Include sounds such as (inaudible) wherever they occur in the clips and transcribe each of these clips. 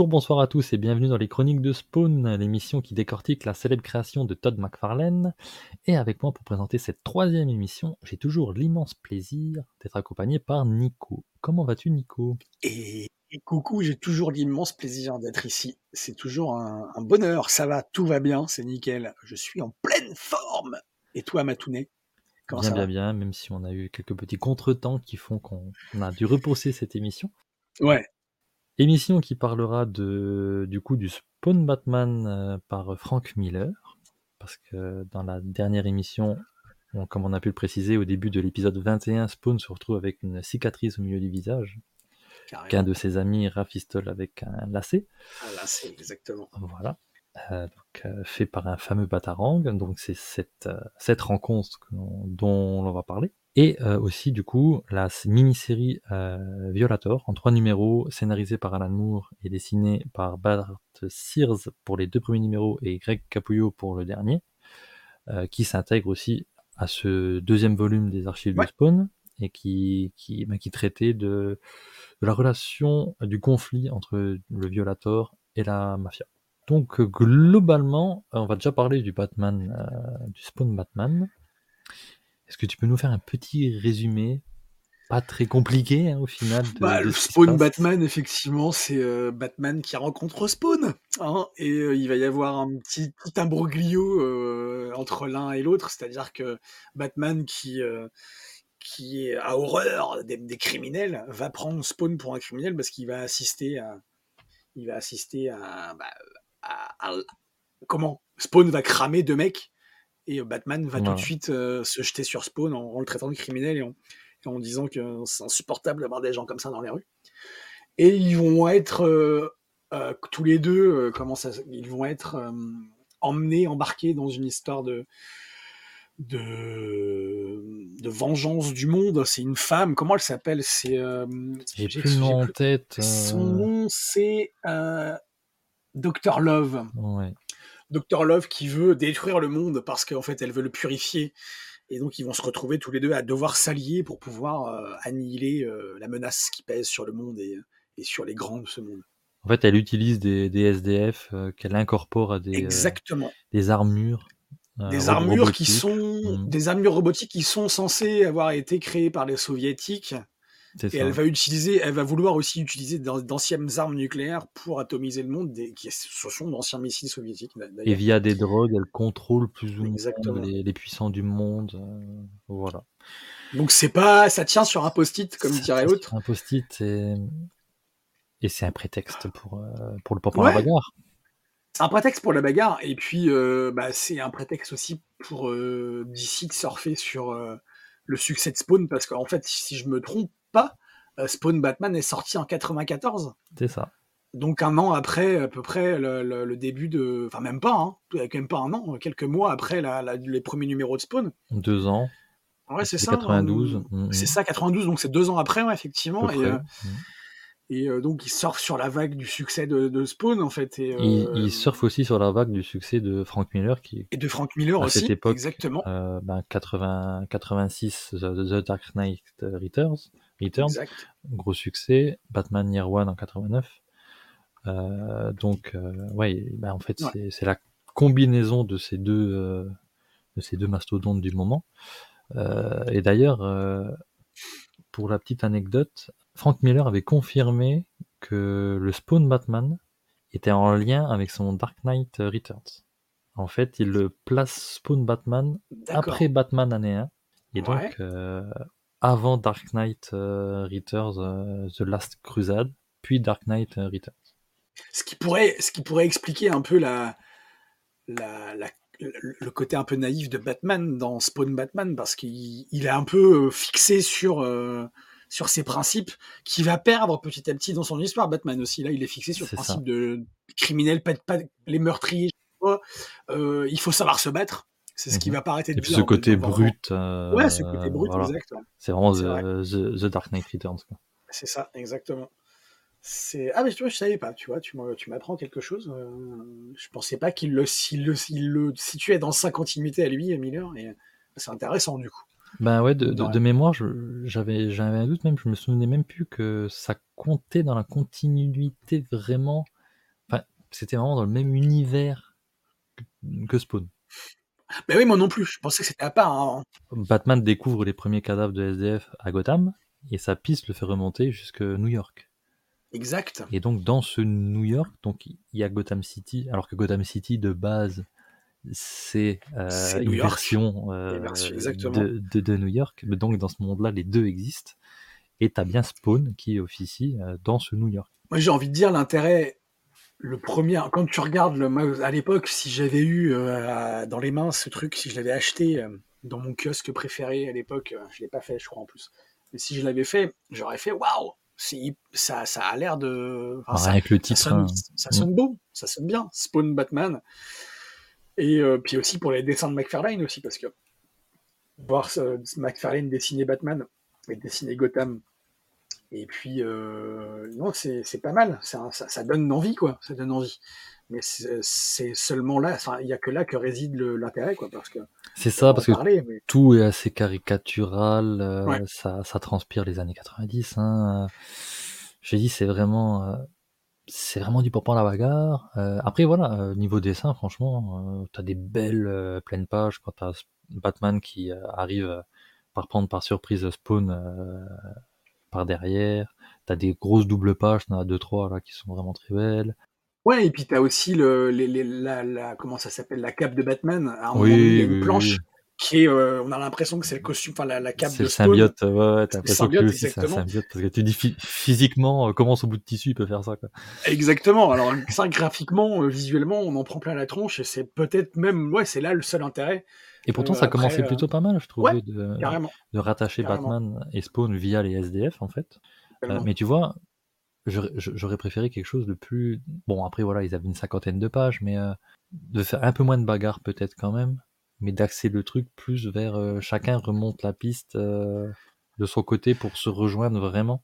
Bonjour, bonsoir à tous et bienvenue dans les Chroniques de Spawn, l'émission qui décortique la célèbre création de Todd McFarlane. Et avec moi pour présenter cette troisième émission, j'ai toujours l'immense plaisir d'être accompagné par Nico. Comment vas-tu Nico? Et, coucou, j'ai toujours l'immense plaisir d'être ici. C'est toujours un, bonheur, ça va, tout va bien, c'est nickel. Je suis en pleine forme. Et toi Matounet Comment bien, bien, bien, même si on a eu quelques petits contretemps qui font qu'on a dû repousser cette émission. Ouais, Émission qui parlera de, du coup du Spawn Batman euh, par Frank Miller. Parce que dans la dernière émission, comme on a pu le préciser au début de l'épisode 21, Spawn se retrouve avec une cicatrice au milieu du visage. Qu'un de ses amis rafistole avec un lacet. Un lacet, exactement. Voilà. Euh, euh, fait par un fameux Batarang. Donc c'est cette, cette rencontre dont l'on va parler. Et euh, aussi, du coup, la mini-série euh, Violator, en trois numéros, scénarisée par Alan Moore et dessinée par Bart Sears pour les deux premiers numéros et Greg Capullo pour le dernier, euh, qui s'intègre aussi à ce deuxième volume des archives du Spawn et qui, qui, bah, qui traitait de, de, la relation, du conflit entre le Violator et la mafia. Donc globalement, on va déjà parler du Batman, du Spawn Batman. Est-ce que tu peux nous faire un petit résumé pas très compliqué hein, au final. bah, le Spawn Batman, effectivement, c'est euh, Batman qui rencontre Spawn. Hein, et euh, il va y avoir un petit, petit imbroglio euh, entre l'un et l'autre. C'est-à-dire que Batman, qui, qui est à horreur des, criminels, va prendre Spawn pour un criminel parce qu'il va assister à. Il va assister à, bah, à comment Spawn va cramer deux mecs et Batman va tout de suite se jeter sur Spawn en, le traitant de criminel et en, disant que c'est insupportable d'avoir des gens comme ça dans les rues. Et ils vont être tous les deux, comment ça, ils vont être emmenés, embarqués dans une histoire de, de, vengeance du monde. C'est une femme. Comment elle s'appelle? C'est. J'ai plus en tête. Son nom, c'est Docteur Love. Ouais. Dr Love qui veut détruire le monde parce qu'en fait elle veut le purifier. Et donc ils vont se retrouver tous les deux à devoir s'allier pour pouvoir euh, annihiler euh, la menace qui pèse sur le monde et, sur les grands de ce monde. En fait, elle utilise des, SDF euh, qu'elle incorpore à des, Exactement. des armures. des armures qui sont mmh. des armures robotiques qui sont censées avoir été créées par les soviétiques et elle va utiliser, elle va vouloir aussi utiliser d'anciennes armes nucléaires pour atomiser le monde, des, qui ce sont d'anciens missiles soviétiques. Et via des drogues, elle contrôle plus ou moins les, puissants du monde. Euh, voilà. Donc c'est pas, ça tient sur un post-it comme dirait l'autre. Un post-it et, et c'est un prétexte pour euh, pour le pour la bagarre. C'est un prétexte pour la bagarre et puis euh, bah, c'est un prétexte aussi pour d'ici de surfer sur le succès de Spawn parce qu'en fait si je me trompe pas, euh, Spawn Batman est sorti en 94. C'est ça. Donc un an après, à peu près, le, début de... Enfin même pas, hein, même pas un an, quelques mois après les premiers numéros de Spawn. Deux ans. Ouais, c'est ça. 92. Hein. Mm, c'est mm. ça, 92, donc c'est deux ans après, effectivement. Et, euh, mm. et euh, donc il surfe sur la vague du succès de, Spawn, en fait. Et, il, surfe aussi sur la vague du succès de Frank Miller. Qui, et de Frank Miller aussi, cette époque, exactement. ben 80, 86, The Dark Knight Returns. Returns, gros succès. Batman Year One en 89. Euh, donc, euh, ouais, bah, en fait, c'est la combinaison de ces deux, euh, de ces deux mastodontes du moment. et d'ailleurs, pour la petite anecdote, Frank Miller avait confirmé que le Spawn Batman était en lien avec son Dark Knight Returns. En fait, il le place Spawn Batman après Batman année 1. Et donc, avant Dark Knight euh, Returns, euh, The Last Crusade, puis Dark Knight euh, Returns. Ce qui pourrait, ce qui pourrait expliquer un peu la, le côté un peu naïf de Batman dans Spawn Batman, parce qu'il est un peu fixé sur, sur ses principes, qui va perdre petit à petit dans son histoire. Batman aussi, là, il est fixé sur le principe de criminel, pas, pas, les meurtriers, il faut savoir se battre. C'est ce qui mhm. va pas arrêter de Et puis ce côté brut. Euh, ouais, ce côté brut, exact. C'est vraiment the, Dark Knight Returns. C'est ça, exactement. C'est ah mais tu vois je savais pas tu vois tu m'apprends quelque chose euh, je pensais pas qu'il le, le, le situait dans sa continuité à lui Miller et c'est intéressant du coup Ben ouais, de, mémoire, j'avais un doute même, je me souvenais même plus que ça comptait dans la continuité vraiment. Enfin, c'était vraiment dans le même univers que, que Spawn. Ben oui, moi non plus. Je pensais que c'était à part. hein. Batman découvre les premiers cadavres de SDF à Gotham et sa piste le fait remonter jusque New York. Exact. Et donc dans ce New York, donc il y a Gotham City, alors que Gotham City de base c'est euh, C'est New une York. version, euh, Une version, exactement. de, de, de New York. Mais donc dans ce monde-là, les deux existent. Et t'as bien Spawn qui officie euh, dans ce New York. Moi, j'ai envie de dire l'intérêt. Le premier, quand tu regardes le, à l'époque, si j'avais eu euh, dans les mains ce truc, si je l'avais acheté euh, dans mon kiosque préféré à l'époque, euh, je l'ai pas fait, je crois en plus. Mais si je l'avais fait, j'aurais fait waouh, ça, ça a l'air de, enfin, ça, que le ça titre. sonne, hein. ça sonne beau, ça sonne bien. Spawn Batman. Et euh, puis aussi pour les dessins de McFarlane aussi, parce que voir McFarlane dessiner Batman et dessiner Gotham, et puis euh, non, c'est c'est pas mal. Un- ça, ça donne envie, quoi. Ça donne envie. Mais c'est seulement là, enfin, il y a que là que réside l'intérêt, quoi, parce que C'est ça, parce que mais tout est assez caricatural, euh, Ouais. ça, ça transpire les années 90. Hein. J'ai dit, c'est vraiment, euh, c'est vraiment du à la bagarre. Euh, après, voilà, euh, niveau dessin, franchement, euh, t'as des belles euh, pleines pages quand t'as Batman qui euh, arrive par prendre par surprise Spawn euh, par derrière. T'as des grosses doubles pages, t'en as deux trois là qui sont vraiment très belles. ouais. Et puis t'as aussi le, les, les- la, la, comment ça s'appelle, la cape de Batman. À un moment Oui, il y a une oui, planche oui. qui est, euh, on a l'impression que c'est le costume, enfin la, la cape C'est de le Spawn. symbiote, ouais, t'as l'impression que lui c'est un symbiote, parce que tu dis phy- physiquement, euh, comment son bout de tissu il peut faire ça, quoi. Exactement. Alors ça, graphiquement, euh, visuellement, on en prend plein la tronche et c'est peut-être même, ouais, c'est là le seul intérêt, Et pourtant, Euh, ça après, commençait euh, plutôt pas mal, je trouvais, de, rattacher Carrément. Batman et Spawn via les SDF, en fait. Euh, mais tu vois, j'aurais préféré quelque chose de plus... Bon, après, voilà, ils avaient une cinquantaine de pages, mais euh, de faire un peu moins de bagarre, peut-être, quand même, mais d'axer le truc plus vers... euh, chacun remonte la piste euh, de son côté pour se rejoindre vraiment.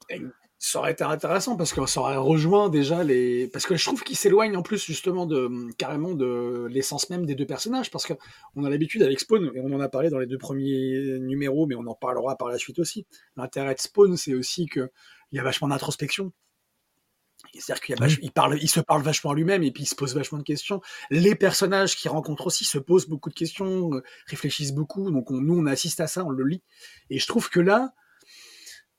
Ça aurait été intéressant parce que ça aurait rejoint déjà les. Parce que je trouve qu'ils s'éloignent en plus justement de carrément de l'essence même des deux personnages parce que on a l'habitude avec Spawn et on en a parlé dans les deux premiers numéros, mais on en parlera par la suite aussi. L'intérêt de Spawn, c'est aussi que il y a vachement d'introspection. C'est-à-dire qu'il vach- il parle, il se parle vachement à lui-même et puis il se pose vachement de questions. Les personnages qu'il rencontre aussi se posent beaucoup de questions, euh, réfléchissent beaucoup. Donc on- nous, on assiste à ça, on le lit. Et je trouve que là,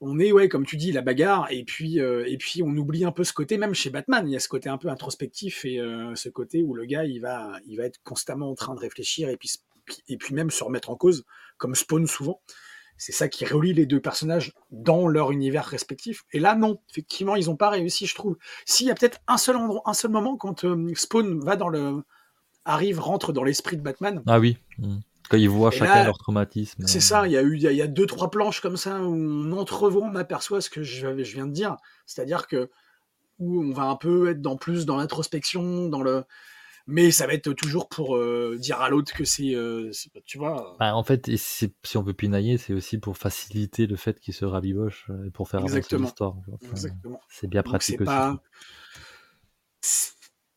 on est ouais comme tu dis la bagarre et puis euh, et puis on oublie un peu ce côté même chez Batman il y a ce côté un peu introspectif et euh, ce côté où le gars il va il va être constamment en train de réfléchir et puis et puis même se remettre en cause comme Spawn souvent c'est ça qui relie les deux personnages dans leur univers respectif et là non effectivement ils ont pas réussi je trouve s'il y a peut-être un seul endroit un seul moment quand euh, Spawn va dans le arrive rentre dans l'esprit de Batman Ah oui. mm. Quand ils voient chacun là, leur traumatisme. c'est euh, ça, il y a eu il y a, il y a deux trois planches comme ça où on entrevoit, on aperçoit ce que je, je viens de dire, c'est-à-dire que où on va un peu être dans plus dans l'introspection, dans le mais ça va être toujours pour euh, dire à l'autre que c'est euh, tu vois Bah, en fait, et si on veut pinailler, c'est aussi pour faciliter le fait qu'il se rabiboche et pour faire avancer Exactement. l'histoire. Enfin, exactement. C'est bien pratique aussi. pas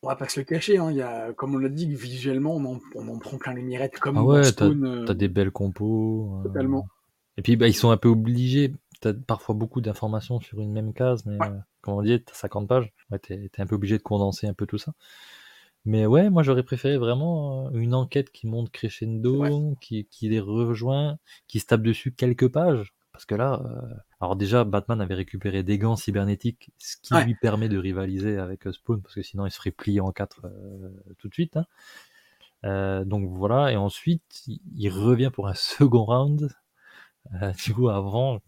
on va pas se le cacher hein, il y a comme on l'a dit visuellement on en, on en prend plein les mirettes comme Ah ouais, euh, T'as des belles compos. euh, totalement. Et puis, bah, ils sont un peu obligés. T'as parfois beaucoup d'informations sur une même case, mais Ouais. euh, comme on dit, t'as 50 pages. Ouais, t'es un peu obligé de condenser un peu tout ça. Mais ouais, moi j'aurais préféré vraiment une enquête qui monte crescendo, qui, qui les rejoint, qui se tape dessus quelques pages. Parce que là, euh, alors déjà, Batman avait récupéré des gants cybernétiques, ce qui Ouais. lui permet de rivaliser avec euh, Spawn, parce que sinon il se ferait plier en quatre euh, tout de suite. hein. Euh, donc voilà, et ensuite il- revient pour un (laughs) second round, du coup avant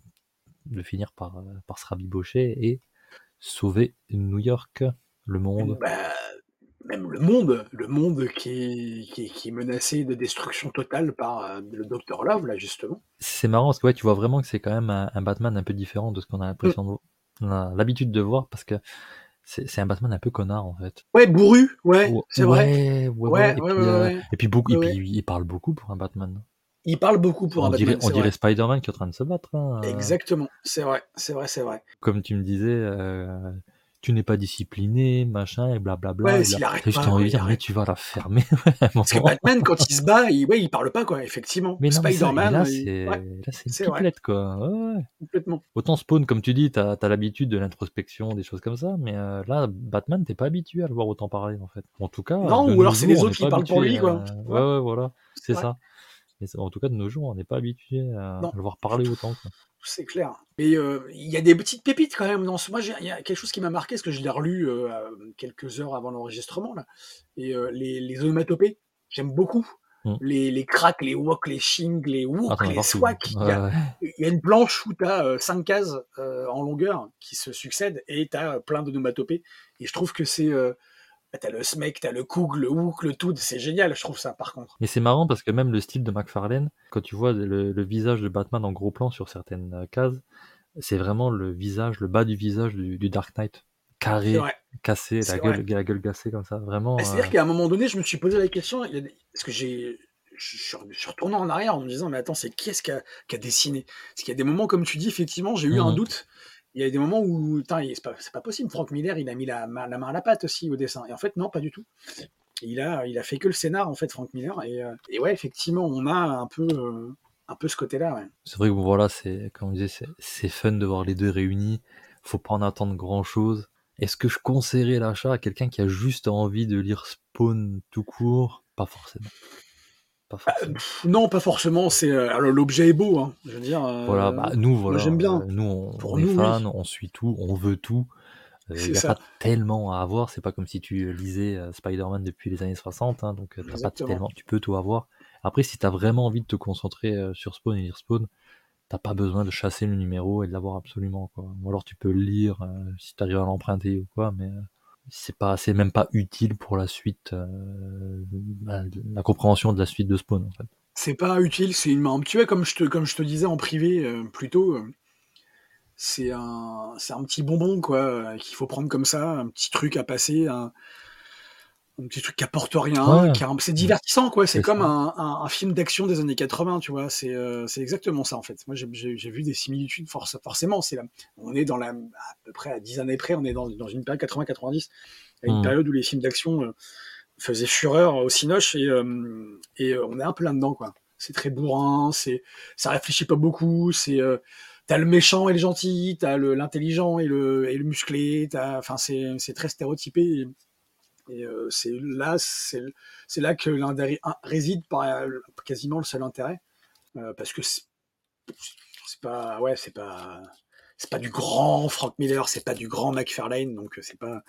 de finir par, par se rabibocher et sauver New York, le monde. Bah, même le monde, le monde qui est, qui qui est menacé de destruction totale par euh, le Docteur Love, là, justement. C'est marrant parce que ouais, tu vois vraiment que c'est quand même un, un Batman un peu différent de ce qu'on a l'impression a l'habitude de voir parce que c'est un Batman un peu connard en fait. Ouais, bourru, ouais, c'est vrai. Ouais, ouais, ouais. Et, puis, euh, et puis beaucoup, et puis il parle beaucoup pour un Batman. Il parle beaucoup pour on un dirait, Batman, on dirait. Spider-Man qui est en train de se battre. hein. Exactement, c'est vrai, c'est vrai, c'est vrai. Comme tu me disais, euh, tu n'es pas discipliné, machin, et blablabla. Ouais, s'il arrête pas, envie arrête. tu vas la fermer. (laughs) Parce que Batman, quand il se bat, il, ouais, il parle pas, quoi, effectivement. Mais Spider-Man, là, il- c'est ouais, là, c'est une pipelette, quoi. Ouais, complètement. Autant Spawn, comme tu dis, t'as as, l'habitude de l'introspection, des choses comme ça, mais euh, là, Batman, t'es pas habitué à le voir autant parler, en fait. En tout cas, Non, ou alors c'est les autres qui parlent pour lui, quoi. à- Ouais. Ouais, voilà, c'est ça. Mais en tout cas, de nos jours, on n'est pas habitué à, Non. à le voir parler autant. Quoi. C'est clair. Mais euh, il y a des petites pépites quand même dans ce. Moi, il y a quelque chose qui m'a marqué, parce que je l'ai relu euh, quelques heures avant l'enregistrement, là. Et euh, les, les onomatopées, j'aime beaucoup. Mm. Les, les cracks, les wok, les shing, les Ah, wook, as les swak. Il y, Ouais, a, y une planche où tu as 5 cases en longueur qui se succèdent et tu as plein d'onomatopées. Et je trouve que c'est. Euh, bah, t'as le smek, t'as le koug, le wook, le tout. C'est génial, je trouve ça, par contre. Mais c'est marrant parce que même le style de McFarlane, quand tu vois le, le visage de Batman en gros plan sur certaines euh, cases, c'est vraiment le visage, le bas du visage du, du Dark Knight. Carré, cassé, la gueule, la gueule cassée comme ça. Vraiment. Bah, euh, C'est-à-dire qu'à un moment donné, je me suis posé la question, parce que j'ai, je suis retourné en arrière en me disant, mais attends, c'est qui est-ce qui a, qui a dessiné? Parce qu'il y a des moments, comme tu dis, effectivement, j'ai eu un doute. Il y a des moments où, c'est pas, possible. Frank Miller, il a mis la, ma- la main à la pâte aussi au dessin. Et en fait, non, pas du tout. Il a, il a fait que le scénar, en fait, Frank Miller. Et, euh, ouais, effectivement, on a un peu, euh, un peu ce côté-là. Ouais. C'est vrai que voilà, c'est comme on disait, c'est- fun de voir les deux réunis. Faut pas en attendre grand chose. Est-ce que je conseillerais l'achat à quelqu'un qui a juste envie de lire Spawn tout court? Pas forcément. Pas forcément. Pff, (laughs) non, pas forcément. C'est, euh, alors l'objet est beau, hein. Je veux dire. euh, voilà, bah, nous, voilà. j'aime bien. euh, nous, on, Pour on est oui. fans, on suit tout, on veut tout. Il n'y a ça. pas tellement à avoir. C'est pas comme si tu lisais Spider-Man depuis les années 60. Hein, donc, pas tellement, tu peux tout avoir. Après, si tu as vraiment envie de te concentrer sur Spawn et lire Spawn, t'as pas besoin de chasser le numéro et de l'avoir absolument. Quoi. Ou alors tu peux le lire euh, si tu arrives à l'emprunter ou quoi, mais euh, c'est pas, c'est même pas utile pour la suite, euh, la compréhension de la suite de Spawn. En fait. C'est pas utile, c'est une main. Tu vois, comme je te, comme je te disais en privé euh, euh, c'est un, c'est un petit bonbon, quoi, euh, qu'il faut prendre comme ça, un petit truc à passer, un petit truc qui apporte rien, Ouais. qui a- c'est divertissant, quoi. C'est comme un, un- un film d'action des années 80, tu vois. C'est, euh, c'est exactement ça, en fait. Moi, j'ai, vu des similitudes, force, forcément. C'est là, on est dans la, à peu près à 10 années près, on est dans, dans une période 80-90, à une Mm. période où les films d'action euh, faisaient fureur au cinoche et, euh, et on est un peu là-dedans, quoi. C'est très bourrin, c'est, ça réfléchit pas beaucoup, c'est, t'as le méchant et le gentil, t'as l'intelligent et le, et le musclé, enfin, c'est, c'est très stéréotypé. Et, et, euh, c'est là, c'est, là que l'un réside par euh, quasiment le seul intérêt, euh, parce que c'est, pas, ouais, c'est pas, c'est pas du grand Frank Miller, c'est pas du grand McFarlane, donc c'est pas,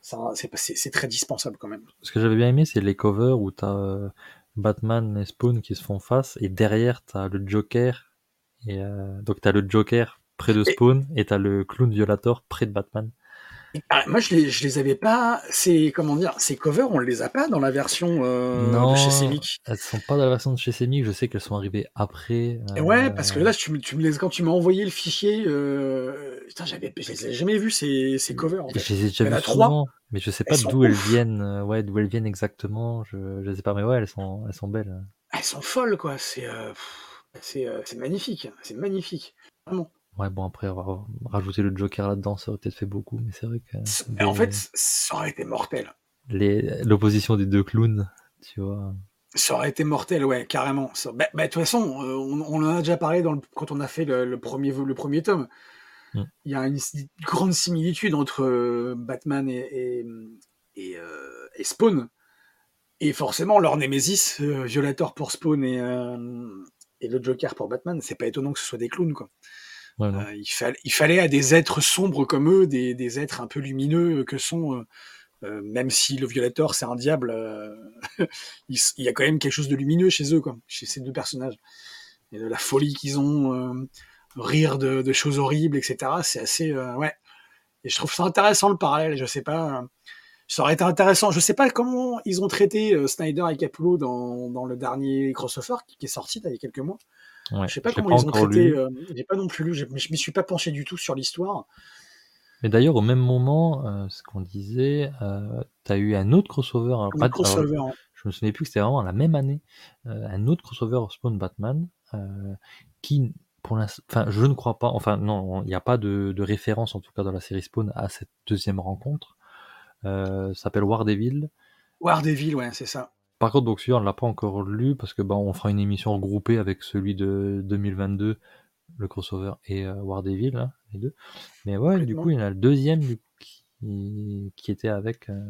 ça, c'est, pas- c'est, c'est très dispensable quand même. Ce que j'avais bien aimé, c'est les covers où t'as Batman et Spawn qui se font face, et derrière t'as le Joker. Et euh, donc t'as le Joker près de Et- Spawn, et t'as le clown violator près de Batman. Ah, moi, je les, je les avais pas. Ces comment dire, ces covers, on les a pas dans la version euh, non, de chez Semic. elles sont pas dans la version de chez Semic, je sais qu'elles sont arrivées après. Euh, Ouais, parce que là, tu, me- tu me les, quand tu m'as envoyé le fichier, euh, putain, j'avais, je les ai jamais vus ces, ces covers. En fait. Je les ai déjà vues trois. mais je sais pas d'où elles viennent, ouais, d'où elles viennent exactement, je, je sais pas, mais ouais, elles sont, elles sont belles. Elles sont folles, quoi. C'est, c'est magnifique. C'est magnifique. Vraiment. Ouais, bon, après, avoir rajouter le Joker là-dedans, ça aurait peut-être fait beaucoup, mais c'est vrai que des- En fait, ça aurait été mortel. les- l'opposition des deux clowns, tu vois. Ça aurait été mortel, ouais, carrément. Ça- bah, bah, de toute façon, euh, on, on en a déjà parlé dans le- quand on a fait le, le premier, le premier tome. Mm. Il y a une, grande similitude entre euh, Batman et, et, et, euh, et Spawn. Et forcément, leur némésis, euh, Violator pour Spawn et, euh, et le Joker pour Batman, c'est pas étonnant que ce soit des clowns, quoi. Euh, il, fallait, à des êtres sombres comme eux, des, êtres un peu lumineux que sont, euh, euh, même si le Violator c'est un diable, (laughs) il, y a quand même quelque chose de lumineux chez eux, quoi, chez ces deux personnages. La folie qu'ils ont, rire de, choses horribles, etc. C'est assez, ouais. Et je trouve ça intéressant le parallèle. Je sais pas, ça aurait été intéressant. Je sais pas comment ils ont traité Snyder et Capullo dans, dans le dernier crossover qui, qui est sorti il y a quelques mois. Ouais, Je sais pas comment ils ont traité. euh, j'ai pas non plus lu. Je, je m'y suis pas penché du tout sur l'histoire. Mais d'ailleurs, au même moment, euh, ce qu'on disait, euh, t'as eu un autre crossover. alors Le pas- alors, crossover. hein. je me souvenais plus que c'était vraiment la même année, euh, un autre crossover Spawn Batman, euh, qui, pour l'instant, enfin, je ne crois pas. Enfin, non, il n'y a pas de, de, référence en tout cas dans la série Spawn à cette deuxième rencontre. Euh, ça s'appelle War Devil. War Devil, ouais, c'est ça. Par contre, donc celui-là, on l'a pas encore lu parce que bah, on fera une émission regroupée avec celui de 2022, le crossover et euh, War Devil, hein, les deux. Mais ouais, du coup, il y en a le deuxième du qui, qui était avec euh,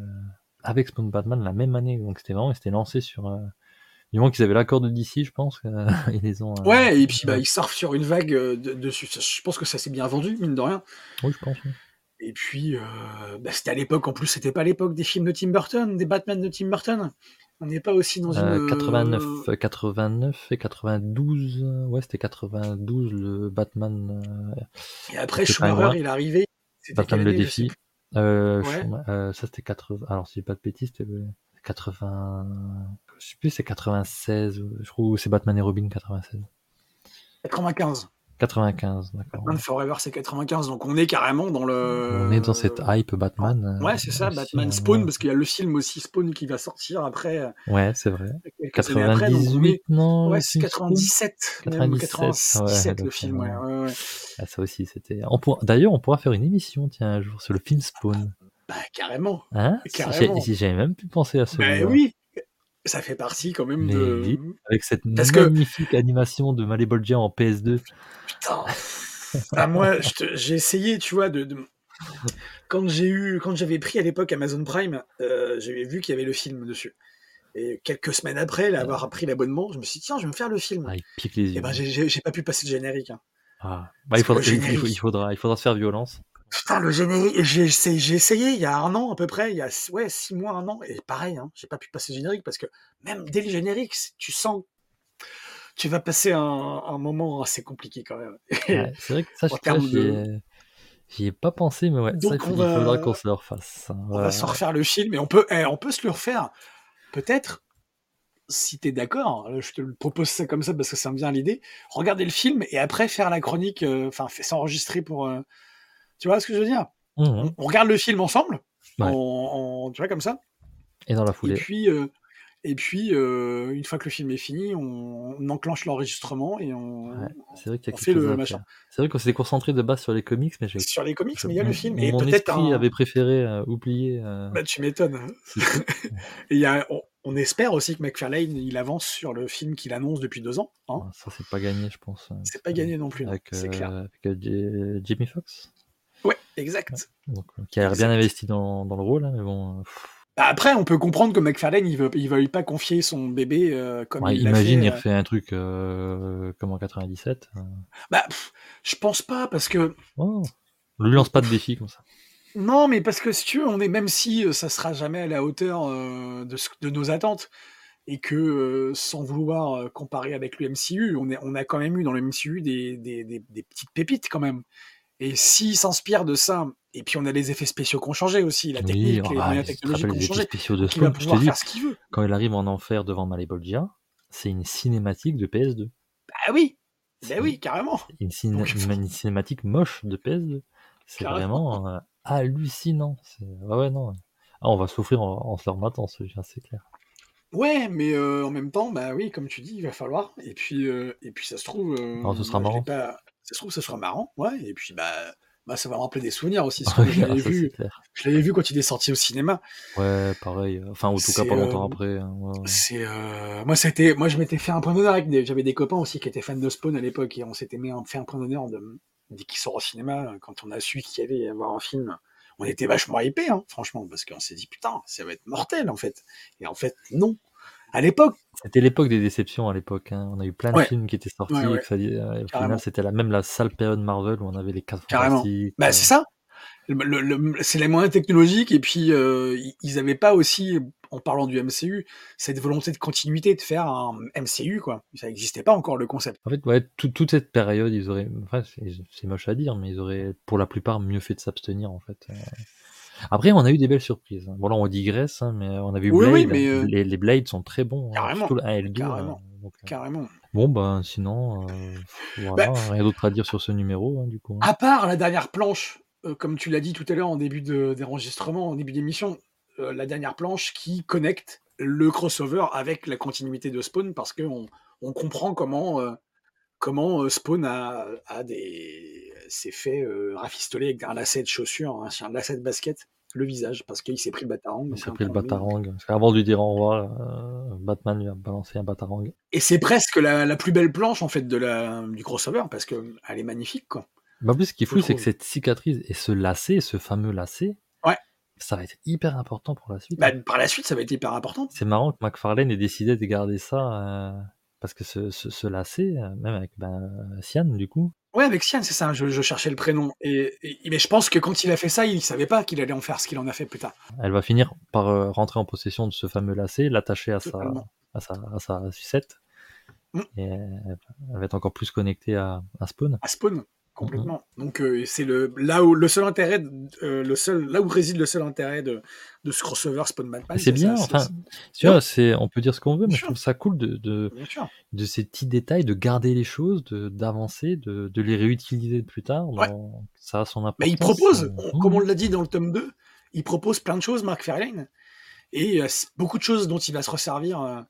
avec Spawn Batman la même année. Donc c'était vraiment, c'était lancé sur euh, du moins qu'ils avaient l'accord de DC, je pense. Euh, (laughs) ils les ont, ouais, et puis bah, ils surfent sur une vague dessus. Je pense que ça s'est bien vendu, mine de rien. Oui, je pense. Et puis, bah, c'était à l'époque, en plus, c'était pas l'époque des films de Tim Burton, des Batman de Tim Burton. On n'est pas aussi dans une. 89, 89 et 92. Ouais, c'était 92 le Batman. et après, Schumacher, il est arrivé. Batman le défi. Euh, euh, ça c'était 80. Alors si j'ai pas de bêtises, c'était 80. Je sais plus, c'est 96. Je trouve c'est Batman et Robin 96. 95. 95, d'accord. Batman Forever, c'est 95, donc on est carrément dans le. On est dans cette hype Batman. Ouais, c'est ça, Batman euh, Spawn, parce qu'il y a le film aussi Spawn qui va sortir après. Euh, ouais, c'est vrai. 98, non Ouais, c'est 97. 97, le film, ouais. ouais, ouais. Ah, ça aussi, c'était. D'ailleurs, on pourra faire une émission, tiens, un jour, sur le film Spawn. Bah, carrément. Hein? Carrément. Si j'avais même pu penser à ce. Bah oui, ça fait partie quand même de. avec cette magnifique animation de Malé en PS2. Putain ah, Moi, j'ai essayé, tu vois, de. Quand j'ai eu, quand j'avais pris à l'époque Amazon Prime, euh, j'avais vu qu'il y avait le film dessus. Et quelques semaines après avoir pris l'abonnement, je me suis dit, tiens, je vais me faire le film. Ah, il pique les yeux. Et ben, j'ai pas pu passer le générique. Hein. Ah. Bah, il, faudra, il, faudra, il faudra se faire violence. Putain, le générique, j'ai essayé, il y a un an à peu près, il y a ouais, six mois, un an, et pareil, hein, j'ai pas pu passer le générique parce que même dès le générique, tu sens tu vas passer un, un moment assez compliqué quand même. (laughs) c'est vrai que ça, je j'y ai, pas pensé, mais ouais, Donc ça, il, faudra qu'on se le refasse. Hein, on va se refaire le film, et on peut, eh, on peut se le refaire. Peut-être, si t'es d'accord, je te le propose ça comme ça parce que ça me vient à l'idée, regarder le film et après faire la chronique, euh, enfin, s'enregistrer pour. Euh, tu vois ce que je veux dire? Mmh on, regarde le film ensemble, on, tu vois, comme ça. Et dans la foulée. Et puis, euh, et puis euh, une fois que le film est fini, on, enclenche l'enregistrement et on, c'est vrai qu'il y a fait le machin. C'est vrai qu'on s'était concentré de base sur les comics, mais sur les comics, mais il y a le film. Et mon esprit avait préféré euh, oublier. Bah, tu m'étonnes. (laughs) et il y a, on, espère aussi que McFarlane il avance sur le film qu'il annonce depuis deux ans. Hein. Ah, ça c'est pas gagné, je pense. C'est pas gagné non plus. C'est clair. Avec Jimmy Fox. Ouais, exact. Donc, euh, qui a bien investi dans, dans, le rôle, hein, mais bon. Euh, bah, après, on peut comprendre que McFarlane, il veut, il veuille pas confier son bébé euh, comme il Imagine, fait, il refait un truc comme en 97. Bah, je pense pas, parce que. Oh, on lui lance pas de défi comme ça. Non, mais parce que si tu veux, on est même si ça sera jamais à la hauteur de, de, nos attentes et que sans vouloir comparer avec le MCU, on, est, on a quand même eu dans le MCU des, des, des, des petites pépites quand même. Et s'il s'inspire de ça, et puis on a les effets spéciaux qui ont changé aussi, la technique, les ah, moyens technologiques qui ont changé. Spéciaux de Spawn, faire ce qu'il veut. Quand il arrive en enfer devant Malebolgia, c'est une cinématique de PS2. Bah oui, bah oui, carrément. Une, cinématique moche de PS2. C'est vraiment euh, hallucinant. Ah ouais, non. Ah, on va souffrir en, se le remettant, c'est clair. Ouais, mais euh, en même temps, bah oui, comme tu dis, il va falloir. Et puis, euh, et puis ça se trouve. Alors, ce sera marrant ça se trouve, ça sera marrant, ouais. Et puis, bah, bah ça va me rappeler des souvenirs aussi. (laughs) je l'avais vu, je l'avais vu quand il est sorti au cinéma. Ouais, pareil. Enfin, en tout cas, pas longtemps euh, après. Hein, c'est, euh... moi, c'était, moi, je m'étais fait un point d'honneur avec des... j'avais des copains aussi qui étaient fans de Spawn à l'époque et on s'était mis fait un point d'honneur de... dès qu'il sort au cinéma, quand on a su qu'il y à avoir un film. On était vachement hypés, hein, franchement, parce qu'on s'est dit putain, ça va être mortel en fait. Et en fait, non à l'époque. C'était l'époque des déceptions à l'époque. Hein. On a eu plein de films qui étaient sortis. Euh, au final, c'était la même la sale période Marvel où on avait les quatre Carrément. Bah, euh. c'est ça. c'est les moyens technologiques et puis euh, ils n'avaient pas aussi, en parlant du MCU, cette volonté de continuité de faire un MCU quoi. Ça n'existait pas encore le concept. En fait, ouais, toute cette période, ils auraient, enfin, c'est moche à dire, mais ils auraient pour la plupart mieux fait de s'abstenir en fait. Après, on a eu des belles surprises. Bon, là, on digresse, hein, mais on a vu Blade. mais euh, les, les, Blades sont très bons. Hein, carrément. Surtout le 1 et le 2. Carrément. Euh, donc, euh. carrément. Bon, ben, sinon, voilà, bah, rien d'autre à dire sur ce numéro, hein, du coup. À part la dernière planche, comme tu l'as dit tout à l'heure en début d'enregistrement, en début d'émission, la dernière planche qui connecte le crossover avec la continuité de Spawn parce qu'on on comprend comment comment Spawn a, a des s'est fait rafistoler avec un lacet de chaussure, un lacet de basket le visage parce qu'il s'est pris le batarang. Il s'est pris le batarang. Avant de lui dire au revoir, euh, Batman lui a balancé un batarang. Et c'est presque la, plus belle planche en fait de la, du crossover parce qu'elle est magnifique quoi. en plus, ce qui est fou, c'est que cette cicatrice et ce lacet, ce fameux lacet, ouais. ça va être hyper important pour la suite. Bah, par la suite, ça va être hyper important. C'est marrant que McFarlane ait décidé de garder ça. Euh, parce que ce, ce, lacet, euh, même avec ben, Sian, du coup, Ouais, avec Sian, c'est ça, je, cherchais le prénom. Et, mais je pense que quand il a fait ça, il savait pas qu'il allait en faire ce qu'il en a fait plus tard. Elle va finir par euh, rentrer en possession de ce fameux lacet, l'attacher à sa, à, sa, à sa sucette. Mm. Et elle va être encore plus connectée à, à Spawn. À Spawn complètement. Donc euh, c'est le là où le seul intérêt, euh, le seul là où réside le seul intérêt de, de ce crossover Spawn. C'est bien. enfin, tu vois, c'est on peut dire ce qu'on veut, mais je trouve ça cool de de, de, ces petits détails, de garder les choses, de d'avancer, de, de les réutiliser plus tard. Ça a son importance. Mais il propose, euh, comme on l'a dit dans le tome 2, il propose plein de choses, Mark Fairlane, et beaucoup de choses dont il va se resservir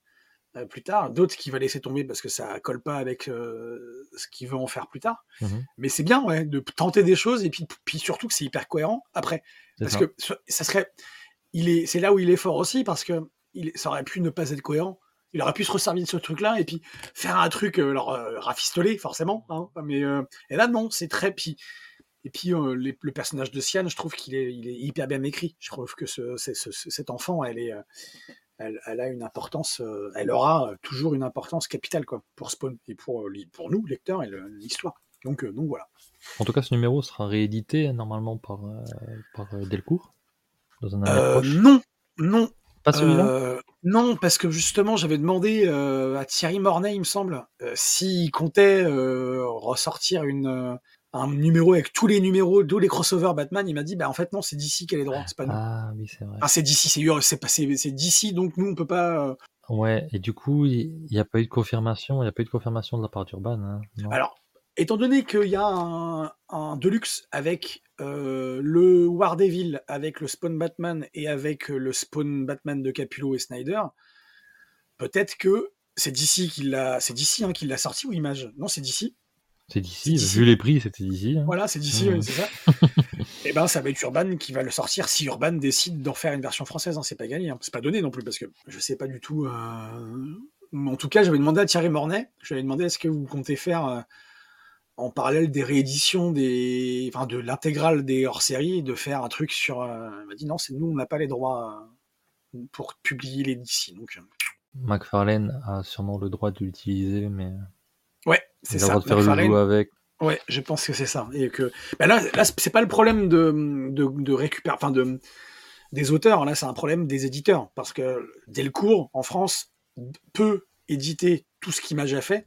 euh, plus tard, d'autres qui va laisser tomber parce que ça colle pas avec euh, ce qu'il veut en faire plus tard. Mmh Mais c'est bien ouais, de tenter des choses et puis, puis surtout que c'est hyper cohérent après. Parce que ça serait, il est, c'est là où il est fort aussi parce que il, ça aurait pu ne pas être cohérent. Il aurait pu se resservir de ce truc-là et puis faire un truc, euh, alors rafistolé forcément. Hein, mais et là non, c'est très puis et puis le personnage de Sian, je trouve qu'il est, il est hyper bien écrit. Je trouve que ce, cet enfant, elle est, elle, a une importance, euh, elle aura toujours une importance capitale quoi, pour Spawn et pour, euh, pour nous, lecteurs, et l'histoire. Donc, euh, donc voilà. En tout cas, ce numéro sera réédité normalement par, par Delcourt dans un Non, non. Pas celui-là Non, parce que justement, j'avais demandé à Thierry Mornay, il me semble, s'il comptait ressortir une, un numéro avec tous les numéros, tous les crossovers Batman, il m'a dit, bah en fait non, c'est DC qui a les droits, c'est pas nous. Ah oui, c'est vrai. Ah, c'est DC, c'est c'est c'est DC, donc nous on peut pas. Euh, ouais, et du coup, il n'y a pas eu de confirmation, il n'y a pas eu de confirmation de la part d'Urban. Hein, Alors, étant donné qu'il y a un, un Deluxe avec euh, le War Devil, avec le Spawn Batman et avec le Spawn Batman de Capullo et Snyder, peut-être que c'est DC qui l'a, c'est DC hein, qui l'a sorti ou Image Non, c'est DC. C'est d'ici, vu les prix, c'était d'ici. Hein. Voilà, c'est d'ici, mmh. c'est ça. et (laughs) eh ben, ça va être Urban qui va le sortir si Urban décide d'en faire une version française. Hein. C'est pas gagné, hein. c'est pas donné non plus parce que je sais pas du tout. Euh, en tout cas, j'avais demandé à Thierry Mornay, je lui avais demandé est-ce que vous comptez faire euh, en parallèle des rééditions des, enfin, de l'intégrale des hors-séries, de faire un truc sur. Euh, il m'a dit non, c'est nous, on n'a pas les droits pour publier les d'ici. Donc. McFarlane a sûrement le droit de l'utiliser, mais. Ouais, c'est ça. De faire le avec. Ouais, je pense que c'est ça. Et que ben là, là c'est pas le problème de, de, de récupérer, enfin de des auteurs. Là, c'est un problème des éditeurs parce que Delcourt en France peut éditer tout ce qu'Image a fait,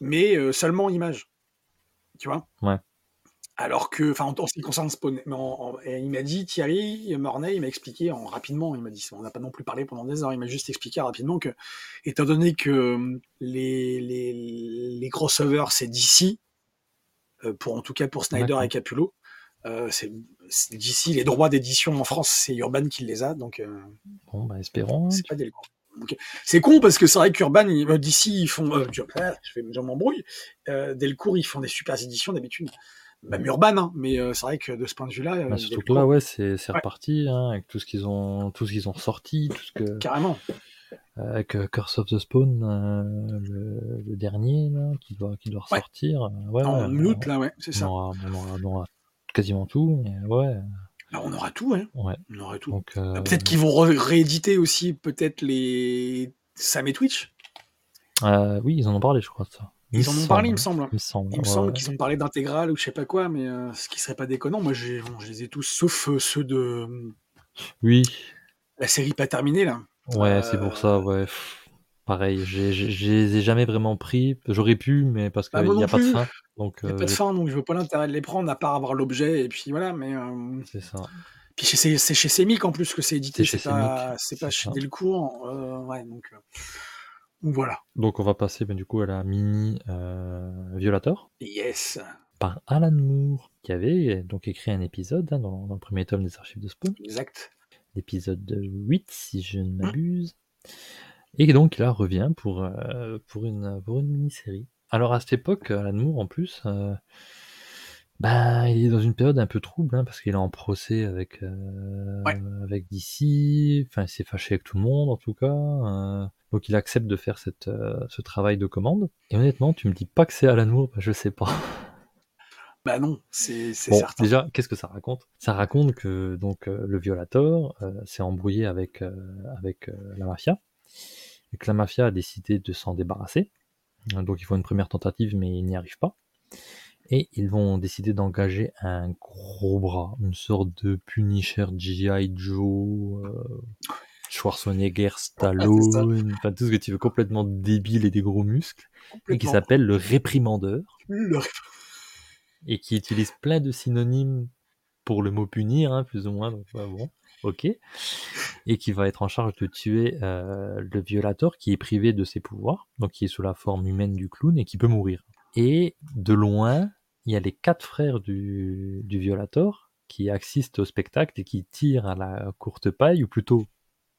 mais euh, seulement Image. Tu vois? Ouais. Alors que, enfin, en, ce qui concerne Spawn, il m'a dit, Thierry Mornay, il m'a expliqué en, rapidement, il m'a dit, on n'a pas non plus parlé pendant des heures, il m'a juste expliqué rapidement que, étant donné que euh, les, les, les crossovers, c'est d'ici, euh, pour, en tout cas pour Snyder et Capullo, euh, c'est d'ici, les droits d'édition en France, c'est Urban qui les a, donc. Euh, bon, bah, espérons. C'est pas Delcourt. C'est con parce que c'est vrai qu'Urban, d'ici, ils font. Euh, je, m'embrouille. Delcourt, ils font des super éditions d'habitude même urbain, hein, mais euh, c'est vrai que de ce point de vue-là. Bah, surtout que là, ouais, c'est reparti, hein, avec tout ce qu'ils ont, tout ce qu'ils ont sorti, tout ce que. Carrément. Avec euh, Curse of the Spawn, euh, le, dernier, là, qui doit, qui doit ressortir. Ouais. en août, là, ouais, c'est ça. On aura, quasiment tout, mais ouais. Là, on aura tout, hein. Ouais. On aura tout. Peut-être qu'ils vont rééditer aussi, peut-être les Sam et Twitch. oui, ils en ont parlé, je crois, de ça. Ils en ont parlé, il me semble. Il me semble, semble qu'ils ont parlé d'intégrale ou je sais pas quoi, mais euh, ce qui serait pas déconnant. Moi, je les ai tous, sauf euh, ceux de. Oui. La série pas terminée, là. Ouais, c'est pour ça, ouais. Pareil, je les ai jamais vraiment pris. J'aurais pu, mais parce qu'il n'y a pas de fin. Donc, il n'y a pas de fin, donc je veux pas l'intérêt de les prendre, à part avoir l'objet, et puis voilà, mais. C'est ça. Puis c'est chez Semic en plus que c'est édité, c'est pas, pas chez Delcourt. ouais, donc. Voilà. Donc on va passer ben, du coup à la mini euh, Violator. Yes. Par Alan Moore, qui avait donc écrit un épisode hein, dans, le premier tome des archives de Spawn. Exact. L'épisode 8, si je ne m'abuse. Et donc là revient pour, euh, pour une, pour une mini-série. Alors à cette époque, Alan Moore en plus, euh, bah, il est dans une période un peu trouble hein, parce qu'il est en procès avec euh, avec DC. Enfin, il s'est fâché avec tout le monde en tout cas. Euh, donc il accepte de faire cette, ce travail de commande. Et honnêtement, tu me dis pas que c'est Alan Moore, bah, je sais pas. (laughs) Bah non, c'est certain. Déjà, qu'est-ce que ça raconte? Ça raconte que donc le violateur s'est embrouillé avec avec la mafia et que la mafia a décidé de s'en débarrasser. Donc ils font une première tentative, mais ils n'y arrivent pas. Et ils vont décider d'engager un gros bras, une sorte de Punisher G.I. Joe, euh, Schwarzenegger, (laughs) Stallone, enfin tout ce que tu veux, complètement débile et des gros muscles, et qui s'appelle le réprimandeur. Et qui utilise plein de synonymes pour le mot punir, hein, plus ou moins. Donc, bon ok, et qui va être en charge de tuer euh, le violateur qui est privé de ses pouvoirs, donc qui est sous la forme humaine du clown et qui peut mourir. Et de loin, il y a les quatre frères du, du violateur qui assistent au spectacle et qui tirent à la courte paille, ou plutôt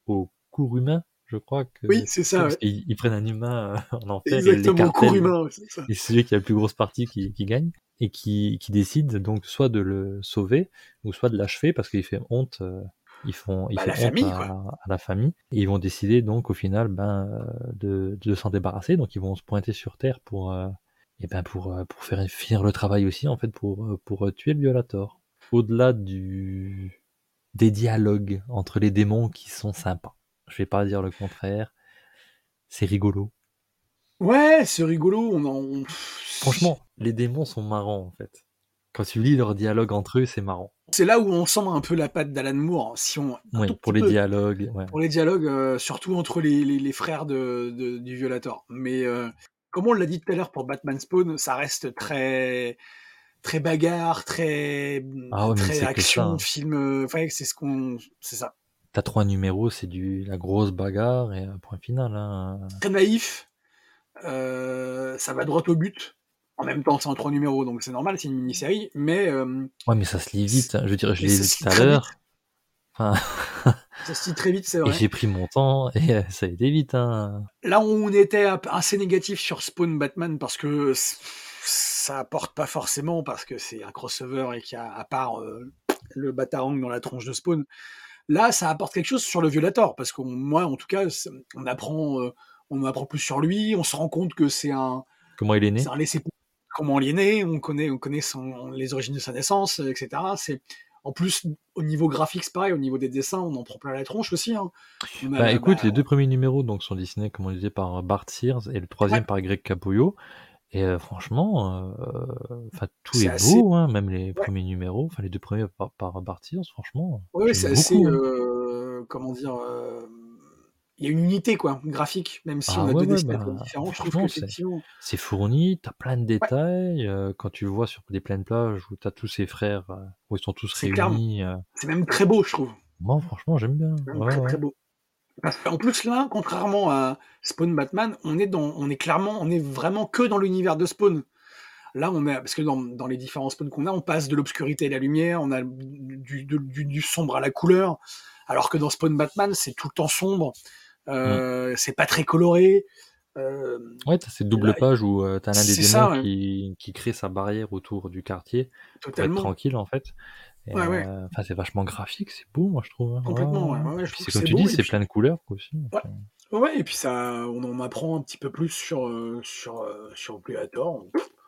au cours humain, je crois que. Oui, c'est ça. Ils, prennent un humain euh, en enfer Exactement, et cours humain, c'est ça. Et celui qui a la plus grosse partie qui, qui gagne et qui, qui, décide donc soit de le sauver ou soit de l'achever parce qu'il fait honte euh, ils font, ils bah, font famille, à, la famille et ils vont décider donc au final ben euh, de, de s'en débarrasser. Donc ils vont se pointer sur terre pour euh, et ben pour pour faire finir le travail aussi en fait pour pour tuer le violator. Au-delà du des dialogues entre les démons qui sont sympas. Je vais pas dire le contraire. C'est rigolo. Ouais, c'est rigolo. On en... Franchement, les démons sont marrants en fait. Quand tu lis leurs dialogues entre eux, c'est marrant. C'est là où on sent un peu la patte d'Alan Moore. Hein. Si on, oui, pour les dialogues. Ouais. Pour les dialogues, euh, surtout entre les, les, les frères de, de, du Violator. Mais euh, comme on l'a dit tout à l'heure pour Batman Spawn, ça reste très très bagarre, très, ah ouais, très action, hein. film. Euh, enfin, c'est ce qu'on, c'est ça. T'as trois numéros, c'est du la grosse bagarre et un point final. Hein. Très naïf. Euh, ça va droit au but. En même temps, c'est en trois numéros, donc c'est normal, c'est une mini-série, mais... Euh, ouais, mais ça se lit vite, hein. je veux dire, je l'ai lu tout à l'heure. Enfin... ça se lit très vite, c'est vrai. Et j'ai pris mon temps, et ça a été vite. Hein. Là, on était assez négatif sur Spawn Batman, parce que ça apporte pas forcément, parce que c'est un crossover, et qu'il y a, à part euh, le Batarang dans la tronche de Spawn, là, ça apporte quelque chose sur le Violator, parce que moi, en tout cas, on apprend, on apprend plus sur lui, on se rend compte que c'est un... Comment il est né? C'est comment il est né, on connaît, on connaît son, les origines de sa naissance, etc. C'est en plus au niveau graphique, c'est pareil, au niveau des dessins, on en prend plein la tronche aussi. Hein. bah, écoute, bah, les deux premiers numéros donc sont dessinés, comme on disait, par Bart Sears et le troisième par Greg Capullo. Et euh, franchement, euh, enfin tout est, beau, hein, même les premiers numéros, enfin les deux premiers par, par Sears, franchement. Oui, c'est assez, euh, comment dire, il y a une unité quoi, graphique, même si ah on a ouais, deux ouais, bah, différents. Je trouve. C'est fourni, t'as plein de détails. euh, quand tu le vois sur des pleines plages où t'as tous ces frères, où ils sont tous réunis. C'est même très beau, je trouve. Moi, franchement, j'aime bien. Très très beau. Qu'en plus là, contrairement à Spawn Batman, on est dans, on est clairement, on est vraiment que dans l'univers de Spawn. Là, on est parce que dans, dans les différents Spawns qu'on a, on passe de l'obscurité à la lumière, on a du, du, du- du sombre à la couleur, alors que dans Spawn Batman, c'est tout le temps sombre. Euh, C'est pas très coloré. Euh, Ouais, t'as cette double là, page où euh, t'as l'un des démons ça, ouais. qui, qui crée sa barrière autour du quartier pour être tranquille, en fait. Ouais, ouais. euh, Enfin, c'est vachement graphique, c'est beau, moi, je trouve. hein. Ouais, Complètement, ouais, ouais, ouais. ouais, c'est comme tu beau, dis, c'est puis- plein de couleurs, quoi, aussi. Ouais. Ouais, et puis ça, on en apprend un petit peu plus sur euh, sur euh, sur.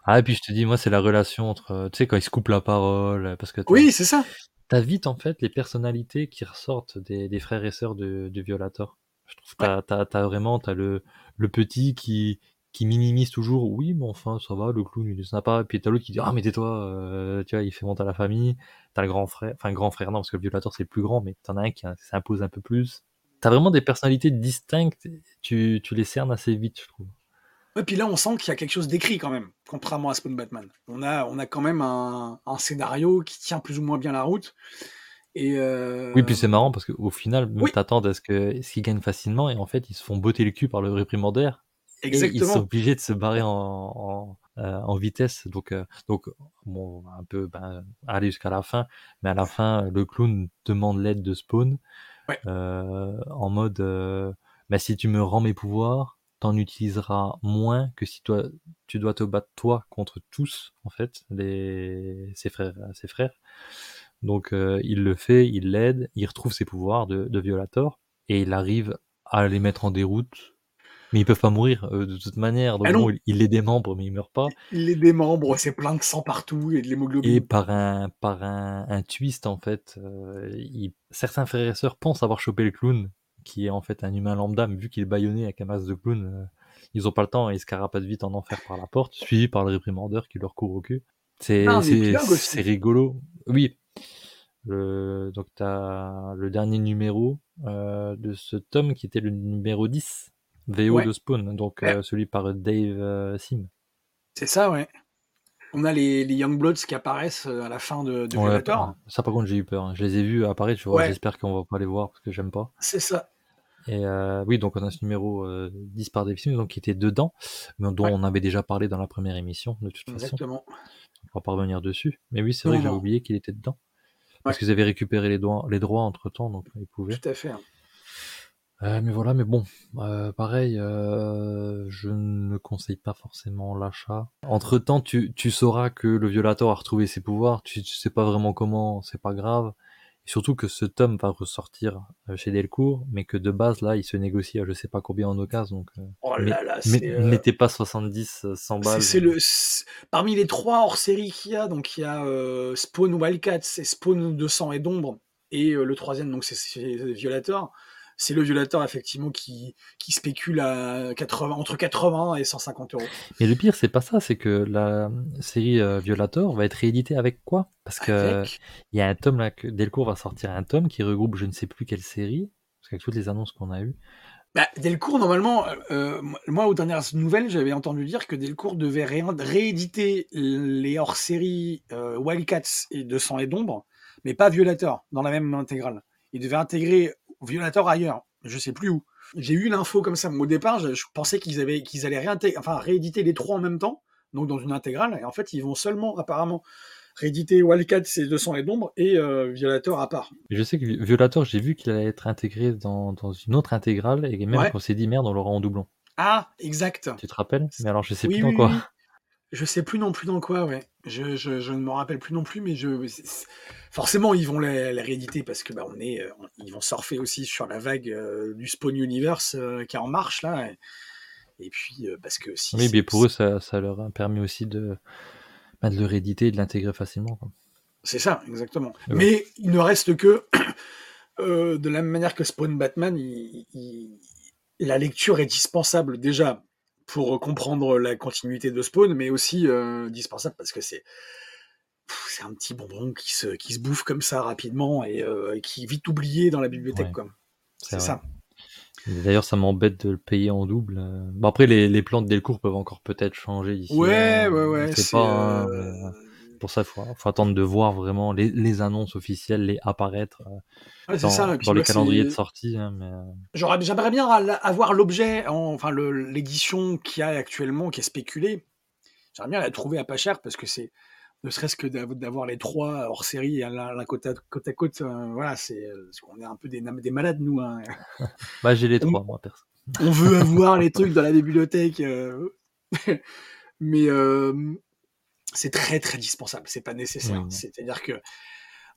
Ah, et puis je te dis, moi, c'est la relation entre, tu sais, quand ils se coupent la parole, parce que Oui, c'est ça. t'as vite, en fait, les personnalités qui ressortent des, des frères et sœurs de, de Violator. Je trouve que t'as, t'as, t'as vraiment, t'as le, le petit qui, qui minimise toujours, oui, mais enfin, ça va, le clown, il est sympa. Et puis t'as l'autre qui dit, ah, mais tais-toi, euh, tu vois, il fait monter à la famille. T'as le grand frère, enfin, grand frère, non, parce que le Violator, c'est plus grand, mais t'en as un qui s'impose un peu plus. T'as vraiment des personnalités distinctes, tu, tu les cernes assez vite, je trouve. Et puis là, on sent qu'il y a quelque chose d'écrit quand même, contrairement à Spawn Batman. On a, on a quand même un, un scénario qui tient plus ou moins bien la route. Et euh... Oui, puis c'est marrant parce qu'au final, même Oui. t'attends à ce qu'ils gagnent facilement et en fait, ils se font botter le cul par le réprimandaire et ils sont exactement. obligés de se barrer en, en, en vitesse. Donc, euh, donc, bon, un peu, ben, aller jusqu'à la fin, mais à la fin, le clown demande l'aide de Spawn Ouais. euh, en mode, euh, bah, si tu me rends mes pouvoirs, t'en utiliseras moins que si toi, tu dois te battre toi contre tous, en fait, les, ses frères, ses frères. Donc, euh, il le fait, il l'aide, il retrouve ses pouvoirs de, de Violator, et il arrive à les mettre en déroute. Mais ils peuvent pas mourir euh, de toute manière. Donc Ah non. bon, il, il les démembre, mais il meurt pas. Il les démembre, c'est plein de sang partout et de Et l'hémoglobine. par un, par un, un twist, en fait, euh, il- certains frères et sœurs pensent avoir chopé le clown, qui est en fait un humain lambda, mais vu qu'il est bâillonné avec un masque de clown, euh, ils ont pas le temps et ils se carapatent vite en enfer par la porte, suivi par le réprimandeur qui leur court au cul. C'est, Ah, rigolo. Oui. Le, donc t'as le dernier numéro euh, de ce tome qui était le numéro 10, VO Ouais. de Spawn, donc Ouais. euh, celui par Dave euh, Sim. C'est ça, ouais. On a les, les Youngbloods qui apparaissent euh, à la fin de, de Ouais, ça par contre j'ai eu peur. hein. Je les ai vus apparaître, vois, j'espère qu'on va pas les voir parce que j'aime pas. C'est ça. Et euh, oui, donc on a ce numéro euh, 10 par Dave Sim, donc qui était dedans, mais dont on avait déjà parlé dans la première émission, de toute façon. Exactement. On va pas revenir dessus. Mais oui, c'est Non, vrai que j'avais oublié qu'il était dedans. Parce qu'ils avaient récupéré les, droits- les droits entre temps, donc ils pouvaient. Tout à fait. hein. Euh, mais voilà, mais bon, euh, pareil, euh, je ne conseille pas forcément l'achat. Entre temps, tu, tu sauras que le violator a retrouvé ses pouvoirs, tu, tu sais pas vraiment comment, c'est pas grave. Et surtout que ce tome va ressortir chez Delcourt, mais que de base, là, il se négocie à je sais pas combien en occasion, donc Oh mais- là là, mais- c'est. mettez pas 70, euh, 100 c'est- balles. c'est le parmi les trois hors série qu'il y a donc il y a Spawn Wildcats et Spawn de sang et d'ombre et le troisième donc c'est- c'est Violator c'est le Violator effectivement qui qui spécule à 80 entre 80 et 150 euros Mais le pire, c'est pas ça, c'est que la série euh, Violator va être rééditée avec quoi? Parce que avec? il y a un tome là que Delcourt va sortir un tome qui regroupe je ne sais plus quelle série, parce qu'avec toutes les annonces qu'on a eues. Bah, Delcourt, normalement, euh, moi, aux dernières nouvelles, j'avais entendu dire que Delcourt devait ré- rééditer les hors-séries euh, Wildcats et De sang et d'ombre, mais pas Violator, dans la même intégrale. Il devait intégrer Violator ailleurs, je sais plus où. J'ai eu l'info comme ça. Au départ, je, je pensais qu'ils avaient, qu'ils allaient enfin, rééditer les trois en même temps, donc dans une intégrale, et en fait, ils vont seulement, apparemment, rééditer Wildcats et De sang et d'ombre et euh, Violator à part. Je sais que Vi- Violator, j'ai vu qu'il allait être intégré dans, dans une autre intégrale, et même Ouais. qu'on s'est dit merde, on l'aura en doublon. Ah, exact. Tu te rappelles? Mais alors je sais Oui, plus oui, quoi. oui. Je sais plus non plus dans quoi, ouais. Je, je, je ne me rappelle plus non plus, mais je forcément ils vont les, les rééditer parce que bah, on est, euh, on- ils vont surfer aussi sur la vague euh, du Spawn Universe euh, qui est en marche là. Et, et puis euh, parce que si Oui, mais pour eux, ça, ça leur a permis aussi de, bah, de le rééditer et de l'intégrer facilement. c'est ça exactement. Ouais. Mais il ne reste que (coughs) de la même manière que Spawn Batman, il- il- la lecture est dispensable déjà pour comprendre la continuité de Spawn, mais aussi euh, dispensable parce que c'est c'est un petit bonbon qui se, qui se bouffe comme ça rapidement et, euh, qui est vite oublié dans la bibliothèque. Ouais, c'est ça. D'ailleurs, ça m'embête de le payer en double. euh. Bon, après, les, les plans de Delcourt peuvent encore peut-être changer d'ici. Ouais, ouais, ouais. c'est, pas. euh, euh, pour ça, il faut, faut attendre de voir vraiment les, les annonces officielles, les apparaître euh, ouais, dans, ça. Dans les calendriers de sortie. hein, mais, euh, J'aimerais bien la- avoir l'objet, en- enfin l'édition qu'il y a actuellement, qui est spéculée. J'aimerais bien la trouver à pas cher parce que c'est ne serait-ce que d'av- d'avoir les trois hors série à l'un côte à côte. À côte euh, voilà, c'est parce qu'on est un peu des, des malades nous. hein. (laughs) Bah, j'ai les On- trois, moi, perso. On veut (laughs) avoir les trucs dans la bibliothèque, euh, (laughs) mais euh, c'est très très dispensable. C'est pas nécessaire. C'est-à-dire que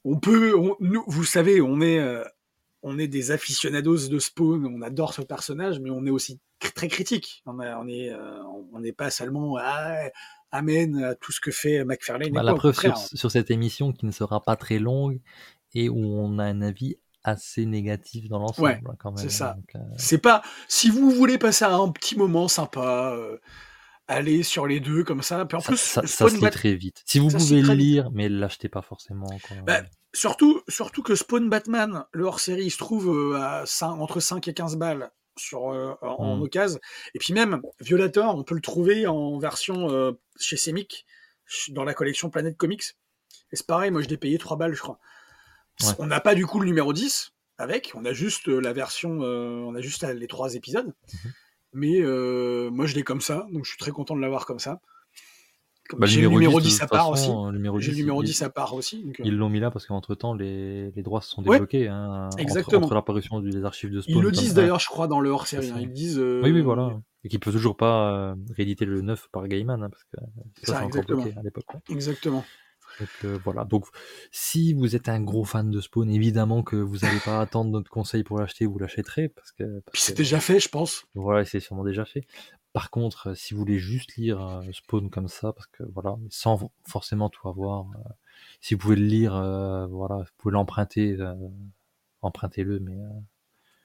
on peut, on- nous, vous savez, on est euh, on est des aficionados de Spawn, on adore ce personnage, mais on est aussi très critique. On a- on est, euh, on n'est pas seulement ah, amen à tout ce que fait McFarlane. Bah, la preuve sur, cette émission qui ne sera pas très longue et où on a un avis assez négatif dans l'ensemble, Ouais, hein, quand même. c'est ça. euh, C'est pas si vous voulez passer un petit moment sympa, allez sur les deux comme ça. Puis en ça, plus, ça, ça se lit très vite. Si vous pouvez le lire, mais l'achetez pas forcément. Quoi. Bah, surtout, surtout que Spawn Batman, le hors-série, il se trouve euh, à entre 5 et 15 balles sur, euh, en Mm. occasion. Et puis même, Violator, on peut le trouver en version euh, chez Semic, dans la collection Planète Comics. Et c'est pareil, moi je l'ai payé 3 balles, je crois. Ouais. On n'a pas du coup le numéro 10 avec, on a juste la version, euh, on a juste les trois épisodes. Mhm. Mais euh, moi je l'ai comme ça, donc je suis très content de l'avoir comme ça. Bah, J'ai le numéro numéro 10, de 10 à part aussi. euh, le numéro J'ai le 10, numéro ils- 10 à part aussi. donc, Ils l'ont mis là parce qu'entre temps, les, les droits se sont Ouais, débloqués. hein, entre- exactement. Entre, l'apparition des archives de Spawn. Ils le disent 1. d'ailleurs, je crois, dans le hors-série. C'est hein. Ils disent. euh, Oui, oui, voilà. Et qui peut toujours pas euh, rééditer le 9 par Gaiman, hein, parce que ça, Ça, c'est encore bloqué à l'époque. ouais. Exactement. Donc euh, voilà. Donc si vous êtes un gros fan de Spawn, évidemment que vous n'allez pas (laughs) attendre notre conseil pour l'acheter, vous l'achèterez parce que, parce Puis c'est que- déjà fait, je pense. voilà, c'est sûrement déjà fait. Par contre, euh, si vous voulez juste lire euh, Spawn comme ça, parce que voilà, sans forcément tout avoir, euh, si vous pouvez le lire, euh, voilà, vous pouvez l'emprunter, euh, empruntez-le, mais euh,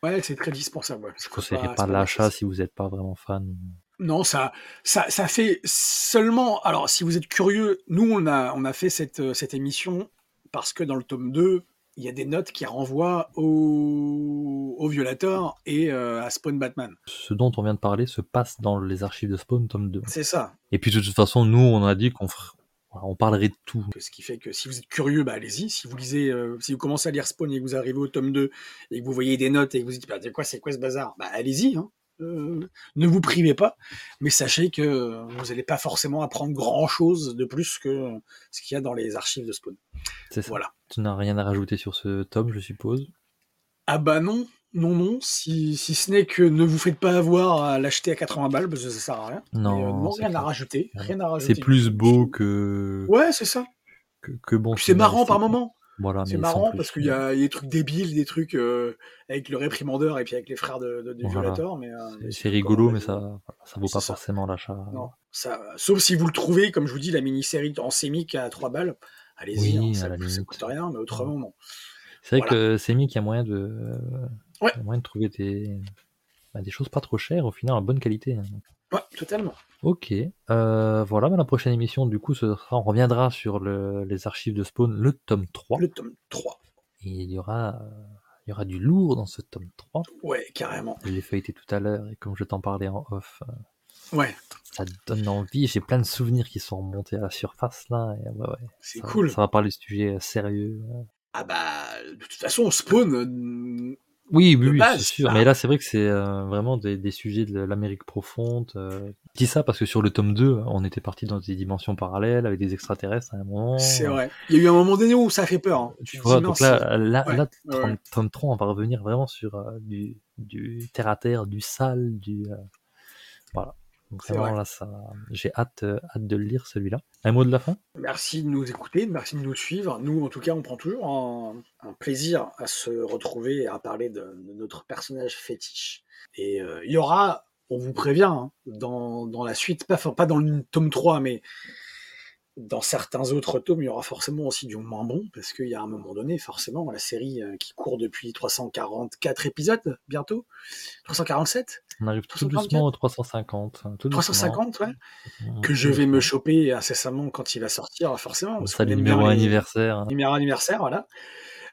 Ouais, c'est très dispensable. ouais. je ne conseillerais c'est pas l'achat si vous n'êtes pas vraiment fan. Non, ça, ça, ça fait seulement. Alors, si vous êtes curieux, nous, on a, on a fait cette, euh, cette émission parce que dans le tome 2, il y a des notes qui renvoient au, au violateur et euh, à Spawn Batman. Ce dont on vient de parler se passe dans les archives de Spawn, tome 2. C'est ça. Et puis de toute façon, nous, on a dit qu'on on parlerait de tout. Ce qui fait que si vous êtes curieux, bah, allez-y. Si vous lisez, euh, si vous commencez à lire Spawn et que vous arrivez au tome 2 et que vous voyez des notes et que vous dites, bah, c'est quoi, c'est quoi ce bazar? Bah, allez-y. hein. Euh, ne vous privez pas, mais sachez que vous n'allez pas forcément apprendre grand-chose de plus que ce qu'il y a dans les archives de Spawn. Ça. Voilà. Tu n'as rien à rajouter sur ce tome, je suppose? Ah bah non, non, non, si, si ce n'est que ne vous faites pas avoir à l'acheter à 80 balles, parce que ça sert à rien. Non, euh, non, rien à rajouter, rien à rajouter. C'est plus beau que, Ouais, c'est ça. que, que bon. C'est marrant par moment. Voilà, C'est marrant parce qu'il y, a il des trucs débiles, des trucs euh, avec le réprimandeur et puis avec les frères de, de, Voilà. violateur. Mais, euh, C'est rigolo, mais ça, ça vaut pas ça. forcément l'achat. Ça, sauf si vous le trouvez, comme je vous dis, la mini-série en sémique à 3 balles, allez-y, Oui, hein, ça, ça coûte rien, mais autrement, non. C'est vrai Voilà. que c'est mis qu'il y a moyen de, Ouais. il y a moyen de trouver des, bah, des choses pas trop chères, au final, en bonne qualité. hein. Ouais, totalement. Ok, euh, voilà, bah, la prochaine émission, du coup, ce sera, on reviendra sur le- les archives de Spawn, le tome 3. Le tome 3. Et il y aura, euh, il y aura du lourd dans ce tome 3. Ouais, carrément. Je l'ai feuilleté tout à l'heure, et comme je t'en parlais en off, euh, Ouais, ça donne envie. J'ai plein de souvenirs qui sont remontés à la surface, là. Et ouais, ouais, c'est cool. Ça va parler de sujets sérieux. Ah bah, de toute façon, Spawn, Oui, oui, oui, c'est sûr. Mais là, c'est vrai que c'est euh, vraiment des, des sujets de l'Amérique profonde. euh. Je dis ça parce que sur le tome 2, on était parti dans des dimensions parallèles avec des extraterrestres à un moment. c'est vrai. Il y a eu un moment donné où ça fait peur. hein. Tu vois, donc là, là, Ouais, là, ouais, tome, ouais. tome 3, on va revenir vraiment sur euh, du, du terre à terre, du sale, du. euh, Voilà. Donc C'est vraiment, vrai. là, ça, j'ai hâte, euh, hâte de le lire, celui-là. Un mot de la fin? Merci de nous écouter, merci de nous suivre. Nous, en tout cas, on prend toujours un, un plaisir à se retrouver et à parler de, de notre personnage fétiche. Et euh, il y aura, on vous prévient, hein, dans, dans la suite, pas, pas dans le tome 3, mais dans certains autres tomes, il y aura forcément aussi du moins bon, parce qu'il y a un moment donné, forcément, la série euh, qui court depuis 344 épisodes, bientôt, 347, On arrive tout 334? doucement au 350. hein, tout doucement. 350, ouais, Mmh, que je vais me choper incessamment quand il va sortir, forcément. qu'on le numéro anniversaire. hein. numéro anniversaire, voilà.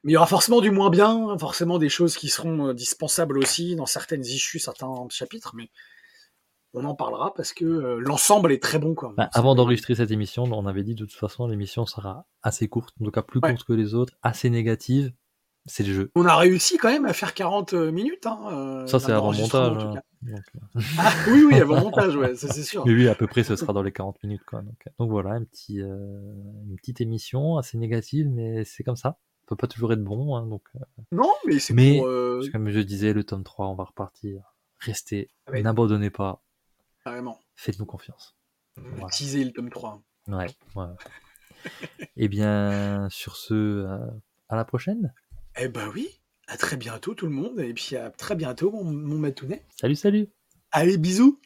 Mais il y aura forcément du moins bien, forcément des choses qui seront euh, dispensables aussi dans certaines issues, certains chapitres, mais on en parlera parce que euh, l'ensemble est très bon. Quoi. Bah, avant d'enregistrer cette émission, on avait dit de toute façon l'émission sera assez courte, en tout cas plus Ouais. courte que les autres, assez négative. C'est le jeu. On a réussi quand même à faire 40 minutes. Hein, euh, Ça, c'est avant montage. en tout hein. cas. Donc, euh, Ah, oui, oui, avant montage, ouais, ça c'est sûr. Mais oui, à peu près, ce sera dans les 40 minutes. Quoi. Donc, euh, donc voilà, un petit, euh, une petite émission assez négative, mais c'est comme ça. On peut pas toujours être bon. hein, donc, euh, Non, mais c'est Mais- pour. euh, comme je disais, le tome 3, on va repartir. Restez, Ouais. n'abandonnez pas, carrément. faites-nous confiance. Voilà. Teaser le tome 3. Ouais, ouais. Eh bien, sur ce, euh, à la prochaine. Eh ben oui, à très bientôt tout le monde, et puis à très bientôt mon, mon matounet. Salut, salut Allez, bisous